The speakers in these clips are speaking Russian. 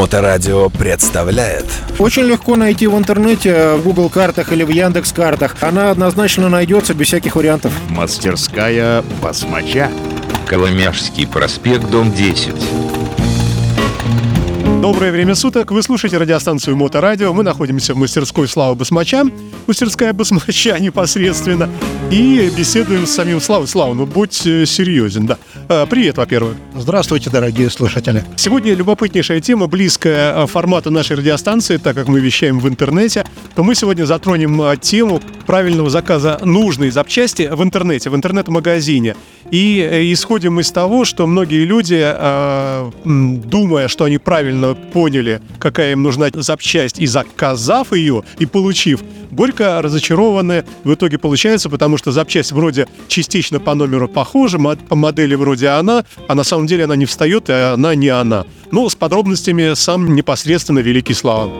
Моторадио представляет Очень легко найти в интернете, в Google картах или в Яндекс картах. Она однозначно найдется без всяких вариантов. Мастерская басмача. Коломяжский проспект, дом 10. Доброе время суток. Вы слушаете радиостанцию Моторадио. Мы находимся в мастерской Славы Басмача. Мастерская Басмача непосредственно. И беседуем с самим Славой. Слава, ну будь э, серьезен, да. А, Привет, во-первых. Здравствуйте, дорогие слушатели. Сегодня любопытнейшая тема, близкая э, формату нашей радиостанции, так как мы вещаем в интернете, то мы сегодня затронем э, тему правильного заказа нужной запчасти в интернете, в интернет-магазине. И э, исходим из того, что многие люди, э, думая, что они правильно поняли, какая им нужна запчасть, и заказав ее, и получив, горько разочарованы в итоге получается, потому что запчасть вроде частично по номеру похожа, по модели вроде она, а на самом деле она не встает, и она не она. Ну, с подробностями сам непосредственно Великий Слава.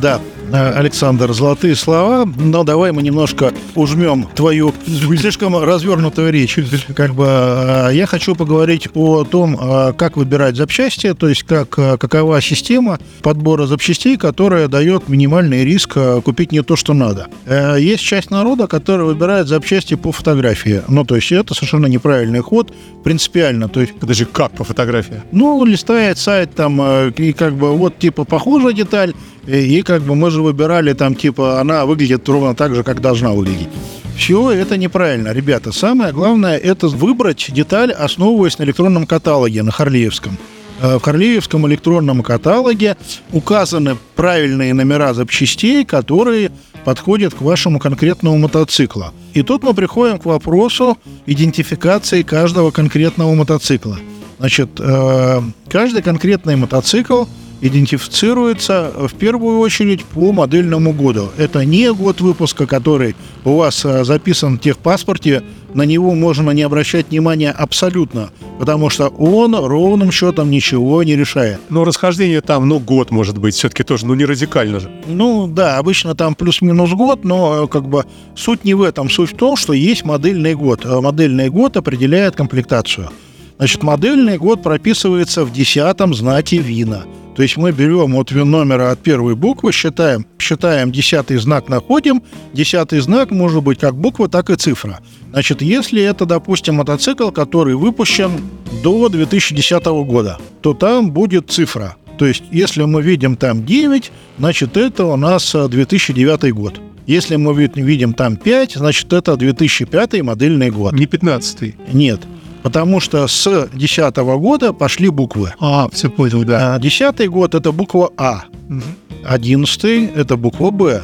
Да, э, Александр, золотые слова, но давай мы немножко ужмем твою слишком развернутую речь. Как бы э, я хочу поговорить о том, э, как выбирать запчасти, то есть как, какова система подбора запчастей, которая дает минимальный риск купить не то, что надо. Есть часть народа, которая выбирает запчасти по фотографии. Ну, то есть это совершенно неправильный ход, принципиально. То есть Подожди, как по фотографии? ну, листает сайт там, и как бы вот типа похожая деталь, и как бы мы же выбирали там типа она выглядит ровно так же, как должна выглядеть. Все это неправильно, ребята. Самое главное это выбрать деталь, основываясь на электронном каталоге, на Харлеевском. Э, В Харлеевском электронном каталоге указаны правильные номера запчастей, которые подходят к вашему конкретному мотоциклу. И тут мы приходим к вопросу идентификации каждого конкретного мотоцикла. Значит, э, каждый конкретный мотоцикл идентифицируется в первую очередь по модельному году. Это не год выпуска, который у вас э, записан в техпаспорте, на него можно не обращать внимания абсолютно, потому что он ровным счетом ничего не решает. Но расхождение там, ну, год, может быть, все-таки тоже, ну, не радикально же. Ну да, обычно там плюс-минус год, но э, как бы суть не в этом. Суть в том, что есть модельный год. Э, Модельный год определяет комплектацию. Значит, модельный год прописывается в десятом знаке вина. То есть мы берем от вин номера от первой буквы, считаем, считаем десятый знак, находим. Десятый знак может быть как буква, так и цифра. Значит, если это, допустим, мотоцикл, который выпущен до 2010 года, то там будет цифра. То есть, если мы видим там 9, значит, это у нас э, 2009 год. Если мы вид- видим там 5, значит, это 2005 модельный год. Не 15-й. Нет. Потому что с 2010 года пошли буквы. А, все понял, да. А 10 год это буква А. 11 это буква Б.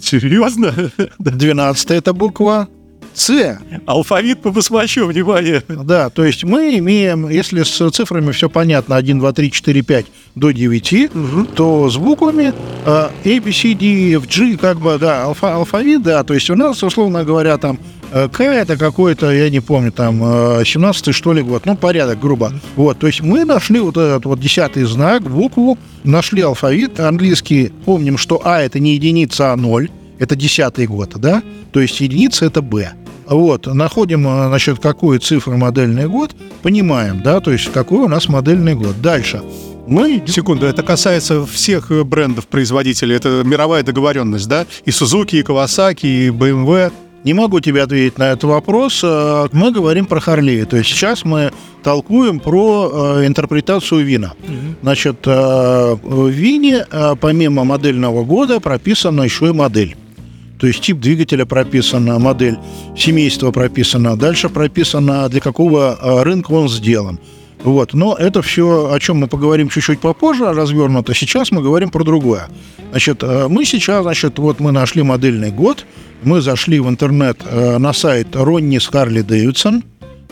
Серьезно? 12 это буква С. Алфавит по басмачу, внимание. Да, то есть мы имеем, если с цифрами все понятно, 1, 2, 3, 4, 5 до 9, то с буквами э, A, B, C, D, F, G, как бы, да, алфа, алфавит, да, то есть у нас, условно говоря, там К это какой-то, я не помню, там, 17 что ли год, ну, порядок, грубо. Вот, то есть мы нашли вот этот вот десятый знак, букву, нашли алфавит, английский, помним, что А это не единица, а ноль, это десятый год, да, то есть единица это Б. Вот, находим, э, значит, какую цифру модельный год, понимаем, да, то есть какой у нас модельный год. Дальше. Мы Секунду, это касается всех э, брендов-производителей. Это мировая договоренность, да? И Suzuki, и Kawasaki, и BMW. Не могу тебе ответить на этот вопрос. Э, Мы говорим про Харлей. То есть сейчас мы толкуем про э, интерпретацию вина. Значит, э, в вине помимо модельного года прописана еще и модель. То есть тип двигателя прописана, модель семейства прописана, дальше прописано, для какого рынка он сделан. Вот. Но это все, о чем мы поговорим чуть-чуть попозже, развернуто. Сейчас мы говорим про другое. Значит, э, мы сейчас, значит, вот мы нашли модельный год, мы зашли в интернет э, на сайт Ронни с Харли Дэвидсон,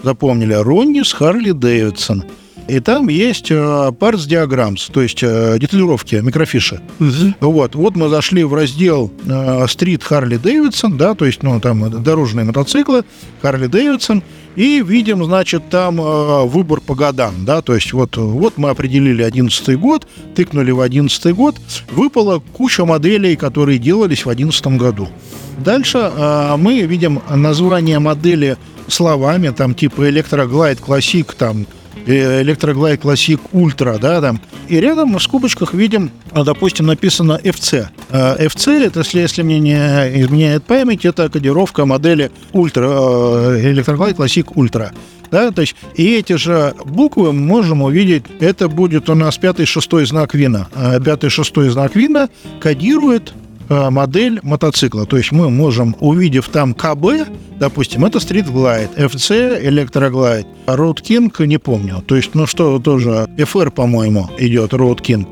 запомнили, Ронни с Харли Дэвидсон. И там есть э, parts diagrams, то есть э, деталировки, микрофиши. Вот, вот мы зашли в раздел э, Street Harley Davidson, да, то есть, ну, там дорожные мотоциклы, Harley Davidson, и видим, значит, там э, выбор по годам, да, то есть вот, вот мы определили 11 год, тыкнули в 11 год, выпала куча моделей, которые делались в 11 году. Дальше э, мы видим название модели словами, там типа Electroglide Classic, там э, Electroglide Classic Ultra, да, там. И рядом в скобочках видим, а, допустим, написано FC. А, FC, это, если, если мне не изменяет память, это кодировка модели Ultra, э, Electroglide Classic Ultra. Да, то есть, и эти же буквы мы можем увидеть, это будет у нас пятый, шестой знак вина. А Пятый, шестой знак вина кодирует модель мотоцикла. То есть мы можем, увидев там КБ, допустим, это Street Glide, FC Electroglide, Road King, не помню. То есть, ну что, тоже FR, по-моему, идет Road King.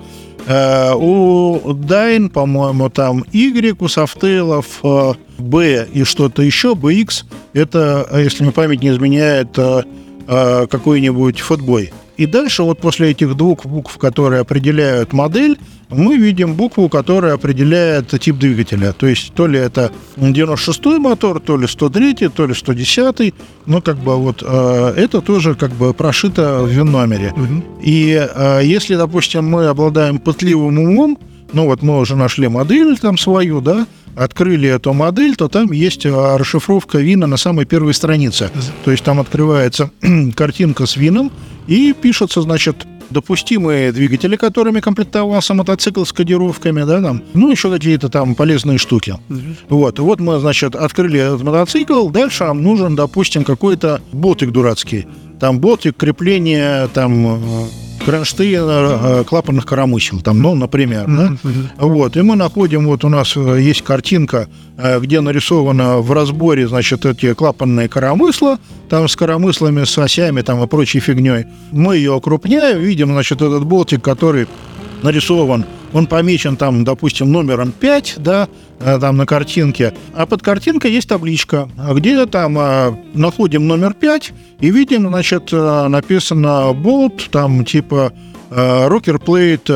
Э, у Дайн, по-моему, там Y, у Софтейлов э, B и что-то еще, BX, это, если мне память не изменяет, э, э, какой-нибудь футбой. И дальше вот после этих двух букв, которые определяют модель, мы видим букву, которая определяет тип двигателя. То есть то ли это 96-й мотор, то ли 103-й, то ли 110-й. Ну, как бы вот э, это тоже как бы прошито в ВИН-номере. И э, если, допустим, мы обладаем пытливым умом, ну вот мы уже нашли модель там свою, да, открыли эту модель, то там есть а, расшифровка вина на самой первой странице. То есть там открывается картинка с вином и пишется, значит, допустимые двигатели, которыми комплектовался мотоцикл с кодировками, да, там, ну, еще какие-то там полезные штуки. Вот, вот мы, значит, открыли этот мотоцикл, дальше нам нужен, допустим, какой-то ботик дурацкий. Там ботик крепления, там, э, кронштейна э, клапанных коромысел, там, ну, например, да? Вот, и мы находим, вот у нас э, есть картинка, э, где нарисовано в разборе, значит, эти клапанные коромысла, там с коромыслами, с осями, там и прочей фигней. Мы ее окрупняем, видим, значит, этот болтик, который нарисован, он помечен там, допустим, номером 5, да, э, там на картинке, а под картинкой есть табличка, где там а, находим номер 5 и видим, значит, а, написано болт, там типа Rocker Plate,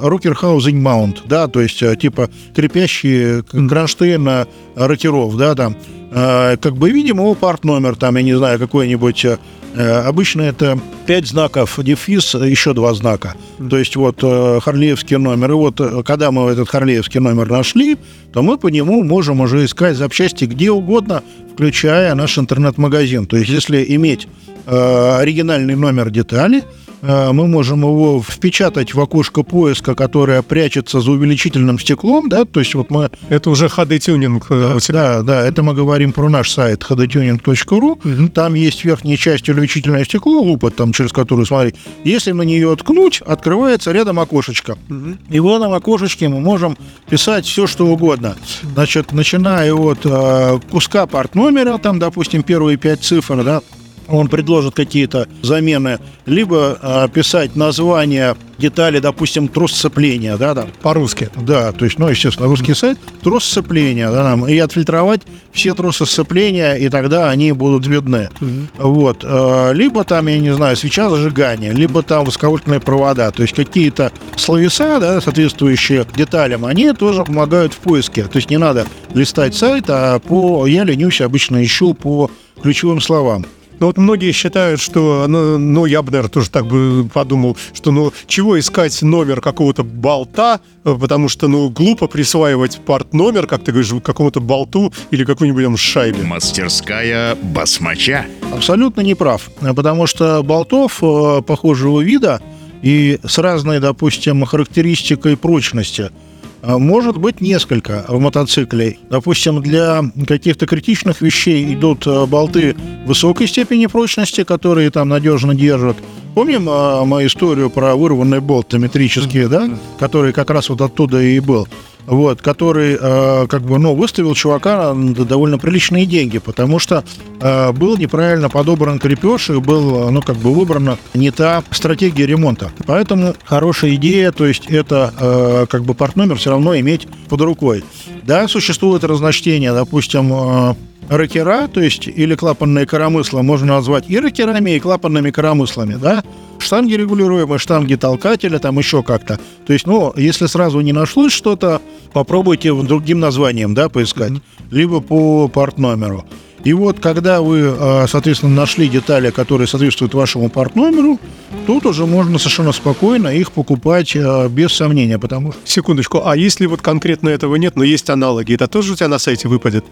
Rocker Housing Mount, да, то есть типа крепящие кронштейна ротиров, да, там, как бы видим его парт номер, там, я не знаю, какой-нибудь Обычно это 5 знаков дефис, еще два знака. То есть вот харлеевский номер. И вот когда мы этот харлеевский номер нашли, то мы по нему можем уже искать запчасти где угодно, включая наш интернет-магазин. То есть если иметь оригинальный номер детали, мы можем его впечатать в окошко поиска, которое прячется за увеличительным стеклом, да, то есть вот мы... Это уже HD-тюнинг. Да, да, это мы говорим про наш сайт hdtuning.ru, угу. там есть верхняя часть увеличительное стекло, лупа там, через которую смотреть. Если на нее ткнуть, открывается рядом окошечко. Угу. И в этом окошечке мы можем писать все, что угодно. Значит, начиная от э, куска порт номера, там, допустим, первые пять цифр, да, он предложит какие-то замены, либо э, писать название детали, допустим, трос сцепления, да, там. По-русски. Да, то есть, ну, естественно, русский сайт, трос сцепления, да, там, и отфильтровать все тросы сцепления, и тогда они будут видны. Угу. Вот. Э, либо там, я не знаю, свеча зажигания, либо там высоковольтные провода, то есть какие-то словеса, да, соответствующие деталям, они тоже помогают в поиске. То есть не надо листать сайт, а по, я ленюсь обычно ищу по ключевым словам. Но вот многие считают, что, ну, ну, я бы, наверное, тоже так бы подумал, что, ну, чего искать номер какого-то болта, потому что, ну, глупо присваивать парт-номер, как ты говоришь, какому-то болту или какой-нибудь там шайбе. Мастерская басмача. Абсолютно не прав, потому что болтов э, похожего вида и с разной, допустим, характеристикой прочности – может быть несколько в мотоцикле. Допустим, для каких-то критичных вещей идут а, болты высокой степени прочности, которые там надежно держат. Помним э, мою историю про вырванный болт метрический, да, который как раз вот оттуда и был вот, который э, как бы, ну, выставил чувака на довольно приличные деньги, потому что э, был неправильно подобран крепеж и был, ну, как бы выбрана не та стратегия ремонта. Поэтому хорошая идея, то есть это э, как бы партномер все равно иметь под рукой. Да, существует разночтение, допустим, э, ракера, то есть или клапанные коромысла можно назвать и ракерами, и клапанными коромыслами, да, штанги регулируемые, штанги толкателя, там еще как-то. То есть, ну, если сразу не нашлось что-то, попробуйте другим названием, да, поискать, mm-hmm. либо по порт-номеру. И вот, когда вы, а, соответственно, нашли детали, которые соответствуют вашему порт-номеру, тут уже можно совершенно спокойно их покупать а, без сомнения, потому что... Секундочку, а если вот конкретно этого нет, но есть аналоги, это тоже у тебя на сайте выпадет?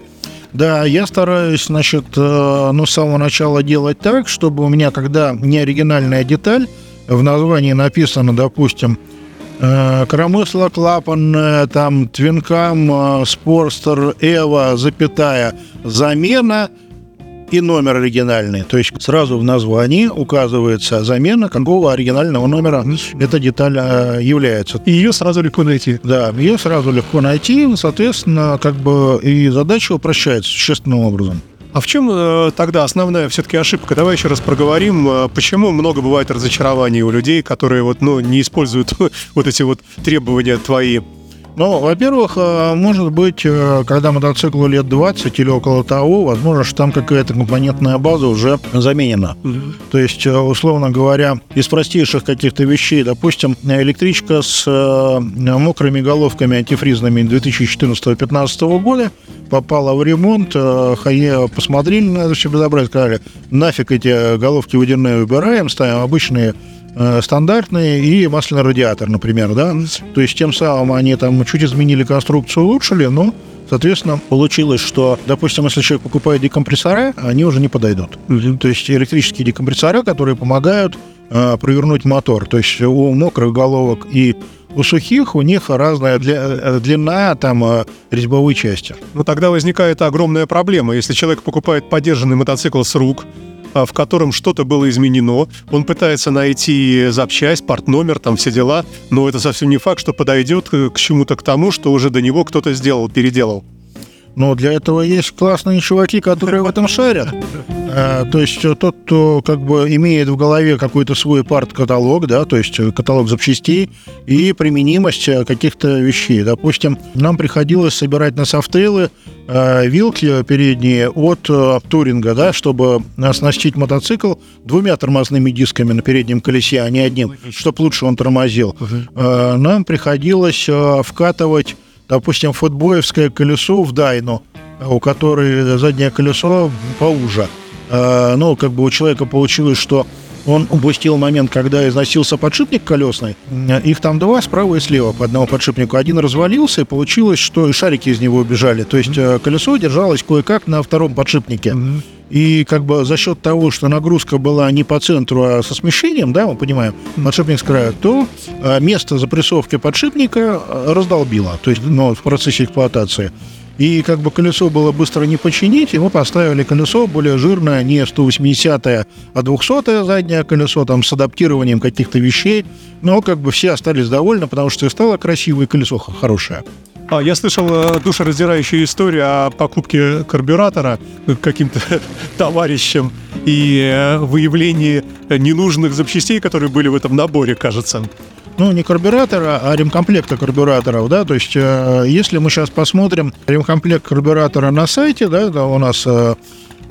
Да, я стараюсь, значит, э, ну, с самого начала делать так, чтобы у меня, когда не оригинальная деталь, в названии написано, допустим, э, Коромысло клапанная, там, Твинкам, э, Спорстер, Эва, запятая, замена и номер оригинальный. То есть сразу в названии указывается замена, какого оригинального номера эта деталь э, является. И ее сразу легко найти. Да, ее сразу легко найти, соответственно, как бы и задача упрощается существенным образом. А в чем э, тогда основная все-таки ошибка? Давай еще раз проговорим, э, почему много бывает разочарований у людей, которые вот, ну, не используют вот эти вот требования твои. Ну, во-первых, э, может быть, э, когда мотоциклу лет 20 или около того, возможно, что там какая-то компонентная база уже заменена. То есть, э, условно говоря, из простейших каких-то вещей, допустим, электричка с мокрыми головками антифризными 2014-2015 года попала в ремонт, посмотрели на это все безобразие, сказали, нафиг эти головки водяные убираем, ставим обычные э, стандартные и масляный радиатор, например, да. То есть тем самым они там чуть изменили конструкцию, улучшили, но Соответственно, получилось, что, допустим, если человек покупает декомпрессора, они уже не подойдут. То есть электрические декомпрессора, которые помогают э, провернуть мотор. То есть у мокрых головок и у сухих у них разная для- э, длина там э, резьбовой части. Ну, тогда возникает огромная проблема. Если человек покупает подержанный мотоцикл с рук, в котором что-то было изменено, он пытается найти запчасть, партномер, там все дела, но это совсем не факт, что подойдет э, к чему-то к тому, что уже до него кто-то сделал, переделал. Но для этого есть классные чуваки, которые в этом шарят. Э, То есть э, тот, кто как бы имеет в голове какой-то свой парт-каталог, да, то есть э, каталог запчастей и применимость каких-то вещей. Допустим, нам приходилось собирать на софтейлы вилки передние от э, туринга, да, чтобы оснастить мотоцикл двумя тормозными дисками на переднем колесе, а не одним, чтобы лучше он тормозил. Э, Нам приходилось э, вкатывать допустим, футбоевское колесо в Дайну, у которой заднее колесо поуже. Э, Ну, как бы у человека получилось, что он упустил момент, когда износился подшипник колесный. Э, Их там два, справа и слева по одному подшипнику. Один развалился, и получилось, что и шарики из него убежали. То есть э, колесо держалось кое-как на втором подшипнике. И как бы за счет того, что нагрузка была не по центру, а со смещением, да, мы понимаем, подшипник с края, то э, место запрессовки подшипника раздолбило, то есть ну, в процессе эксплуатации. И как бы колесо было быстро не починить, и мы поставили колесо более жирное, не 180 а 200 заднее колесо, там с адаптированием каких-то вещей. Но как бы все остались довольны, потому что стало красивое, колесо хорошее. А, я слышал э, душераздирающую историю о покупке карбюратора каким-то товарищем и э, выявлении ненужных запчастей, которые были в этом наборе, кажется. Ну, не карбюратора, а ремкомплекта карбюраторов, да, то есть, э, если мы сейчас посмотрим ремкомплект карбюратора на сайте, да, да, у нас, э,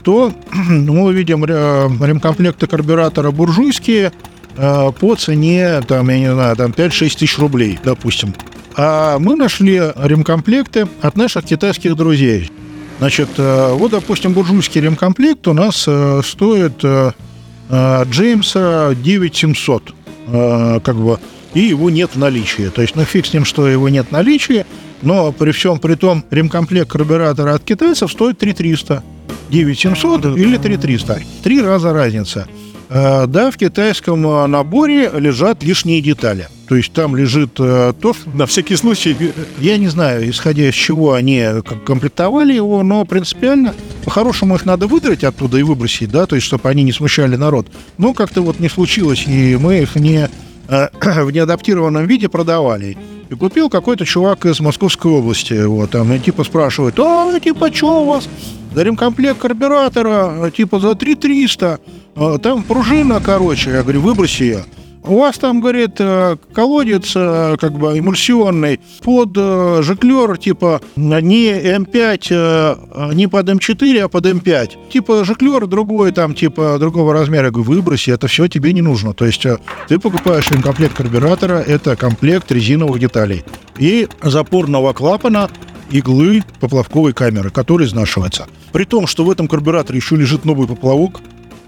то мы увидим ре- ремкомплекты карбюратора буржуйские э, по цене, там, я не знаю, там 5-6 тысяч рублей, допустим. А мы нашли ремкомплекты от наших китайских друзей. Значит, э, вот, допустим, буржуйский ремкомплект у нас э, стоит э, э, Джеймса 9700, э, как бы, и его нет в наличии. То есть, ну, фиг с ним, что его нет в наличии, но при всем при том ремкомплект карбюратора от китайцев стоит 3300. 9700 или 3300. Три раза разница. Э, Да, в китайском э, наборе лежат лишние детали. То есть там лежит э, то, что На всякий случай, я не знаю, исходя из чего они комплектовали его, но принципиально по-хорошему их надо выдрать оттуда и выбросить, да, то есть чтобы они не смущали народ. Но как-то вот не случилось, и мы их не в неадаптированном виде продавали. И купил какой-то чувак из Московской области, вот, там, и типа спрашивает, а, типа, что у вас? За ремкомплект карбюратора, э, типа, за 3300, э, там пружина, короче, я говорю, выброси ее. У вас там, говорит, э, колодец э, как бы эмульсионный под э, жиклер, типа не М5, э, не под М4, а под М5. Типа жиклер другой там, типа другого размера. Я говорю, выброси, это все тебе не нужно. То есть ты покупаешь комплект карбюратора, это комплект резиновых деталей. И запорного клапана иглы поплавковой камеры, который изнашивается. При том, что в этом карбюраторе еще лежит новый поплавок,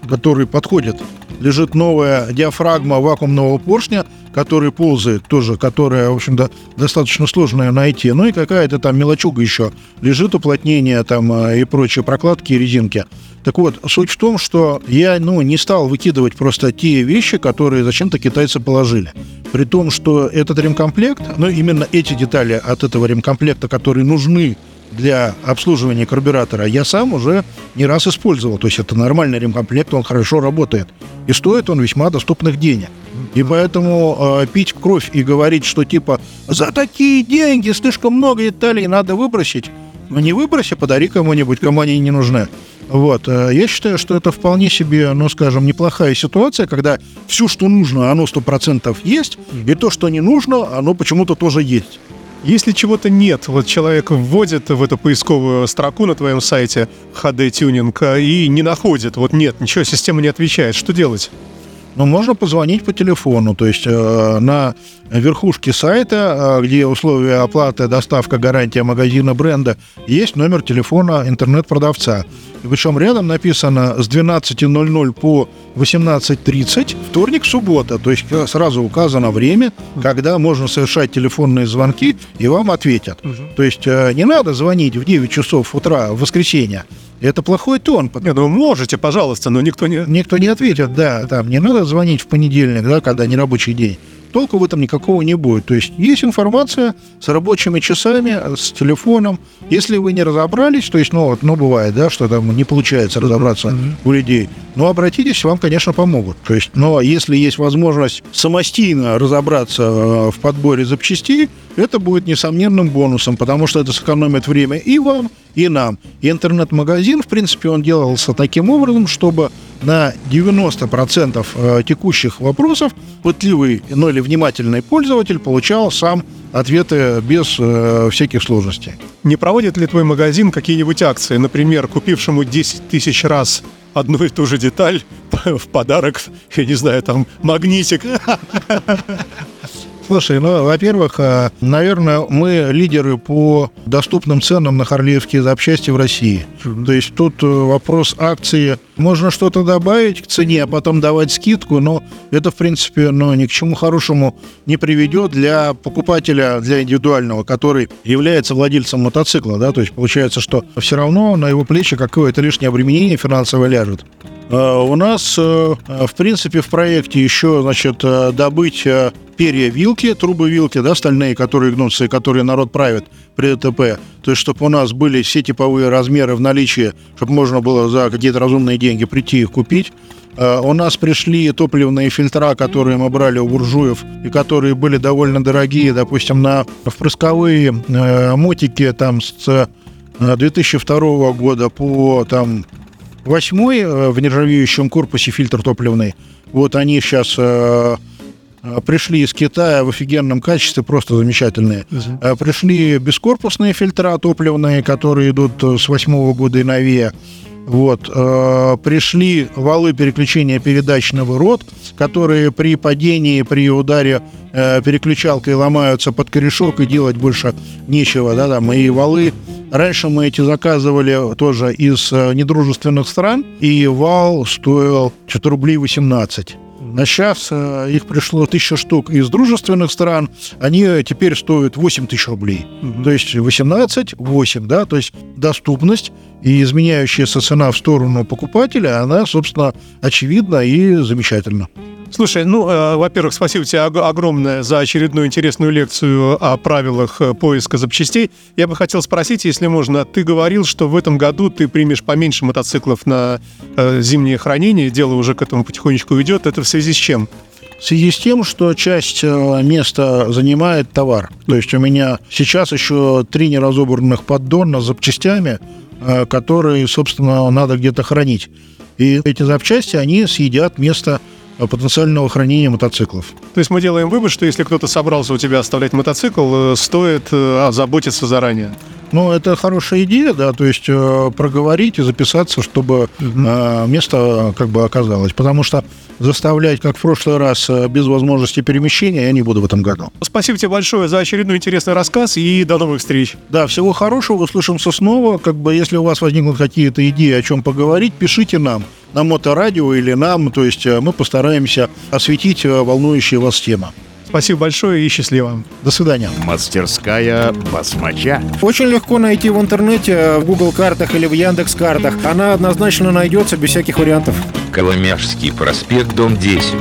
который подходит лежит новая диафрагма вакуумного поршня, который ползает тоже, которая, в общем-то, достаточно сложная найти. Ну и какая-то там мелочуга еще лежит, уплотнение там э, и прочие прокладки и резинки. Так вот, суть в том, что я ну, не стал выкидывать просто те вещи, которые зачем-то китайцы положили. При том, что этот ремкомплект, ну именно эти детали от этого ремкомплекта, которые нужны для обслуживания карбюратора, я сам уже не раз использовал. То есть это нормальный ремкомплект, он хорошо работает. И стоит он весьма доступных денег. И поэтому э, пить кровь и говорить, что типа за такие деньги слишком много деталей надо выбросить, ну не выброси, подари кому-нибудь, кому они не нужны. Вот. э, Я считаю, что это вполне себе, ну, скажем, неплохая ситуация, когда все, что нужно, оно 100% есть, и то, что не нужно, оно почему-то тоже есть. Если чего-то нет, вот человек вводит в эту поисковую строку на твоем сайте HD тюнинг а, и не находит, вот нет, ничего, система не отвечает, что делать? Но можно позвонить по телефону, то есть э, на верхушке сайта, э, где условия оплаты, доставка, гарантия магазина бренда, есть номер телефона интернет-продавца. И причем рядом написано с 12.00 по 18.30, вторник, суббота. То есть э, сразу указано время, когда можно совершать телефонные звонки, и вам ответят. То есть э, не надо звонить в 9 часов утра в воскресенье. Это плохой тон, Не, ну можете, пожалуйста, но никто не... Никто не ответит, да, там не надо звонить в понедельник, да, когда не рабочий день. Толку в этом никакого не будет. То есть есть информация с рабочими часами, с телефоном. Если вы не разобрались, то есть, ну, вот, ну, бывает, да, что там не получается разобраться у людей, ну, обратитесь, вам, конечно, помогут. То есть, но если есть возможность самостийно разобраться э, в подборе запчастей, это будет несомненным бонусом, потому что это сэкономит время и вам, и нам. Интернет-магазин, в принципе, он делался таким образом, чтобы на 90% э, текущих вопросов пытливый, ну или внимательный пользователь получал сам ответы без э, всяких сложностей. Не проводит ли твой магазин какие-нибудь акции? Например, купившему 10 тысяч раз одну и ту же деталь в подарок, я не знаю, там, магнитик. Слушай, ну, во-первых, э, наверное, мы лидеры по доступным ценам на харлеевские запчасти в России. То есть тут э, вопрос акции. Можно что-то добавить к цене, а потом давать скидку, но это, в принципе, ну, ни к чему хорошему не приведет для покупателя, для индивидуального, который является владельцем мотоцикла. Да? То есть получается, что все равно на его плечи какое-то лишнее обременение финансовое ляжет. Э, У нас, э, в принципе, в проекте еще, значит, добыть перья вилки, трубы вилки, да, стальные, которые гнутся и которые народ правит при ДТП. То есть, чтобы у нас были все типовые размеры в наличии, чтобы можно было за какие-то разумные деньги прийти их купить. Э, У нас пришли топливные фильтра, которые мы брали у буржуев, и которые были довольно дорогие, допустим, на впрысковые э, мотики там с э, 2002 года по там восьмой э, в нержавеющем корпусе фильтр топливный. Вот они сейчас э, э, пришли из Китая в офигенном качестве, просто замечательные. Э, Пришли бескорпусные фильтра топливные, которые идут э, с восьмого года и новее. Вот. э, Пришли валы переключения передач на вырод, которые при падении, при ударе э, переключалкой ломаются под корешок и делать больше нечего. Да, там, и валы Раньше мы эти заказывали тоже из э, недружественных стран, и вал стоил что-то рублей 18. А сейчас э, их пришло тысяча штук из дружественных стран, они теперь стоят 8 тысяч рублей. То есть 18, 8, да, то есть доступность и изменяющаяся цена в сторону покупателя, она, собственно, очевидна и замечательна. Слушай, ну, э, во-первых, спасибо тебе ог- огромное за очередную интересную лекцию о правилах э, поиска запчастей. Я бы хотел спросить, если можно, ты говорил, что в этом году ты примешь поменьше мотоциклов на э, зимнее хранение, дело уже к этому потихонечку идет. Это в связи с чем? В связи с тем, что часть э, места занимает товар. То есть у меня сейчас еще три неразобранных поддона с запчастями, э, которые, собственно, надо где-то хранить. И эти запчасти, они съедят место потенциального хранения мотоциклов. То есть мы делаем вывод, что если кто-то собрался у тебя оставлять мотоцикл, э, стоит э, озаботиться заранее. Ну, это хорошая идея, да, то есть э, проговорить и записаться, чтобы э, место как бы оказалось. Потому что заставлять, как в прошлый раз, э, без возможности перемещения, я не буду в этом году. Спасибо тебе большое за очередной интересный рассказ и до новых встреч. Да, всего хорошего, услышимся снова. Как бы, если у вас возникнут какие-то идеи, о чем поговорить, пишите нам на моторадио или нам, то есть э, мы постараемся осветить э, волнующие вас темы. Спасибо большое и счастливо. До свидания. Мастерская басмача. Очень легко найти в интернете, в Google картах или в Яндекс картах. Она однозначно найдется без всяких вариантов. Коломяжский проспект, дом 10.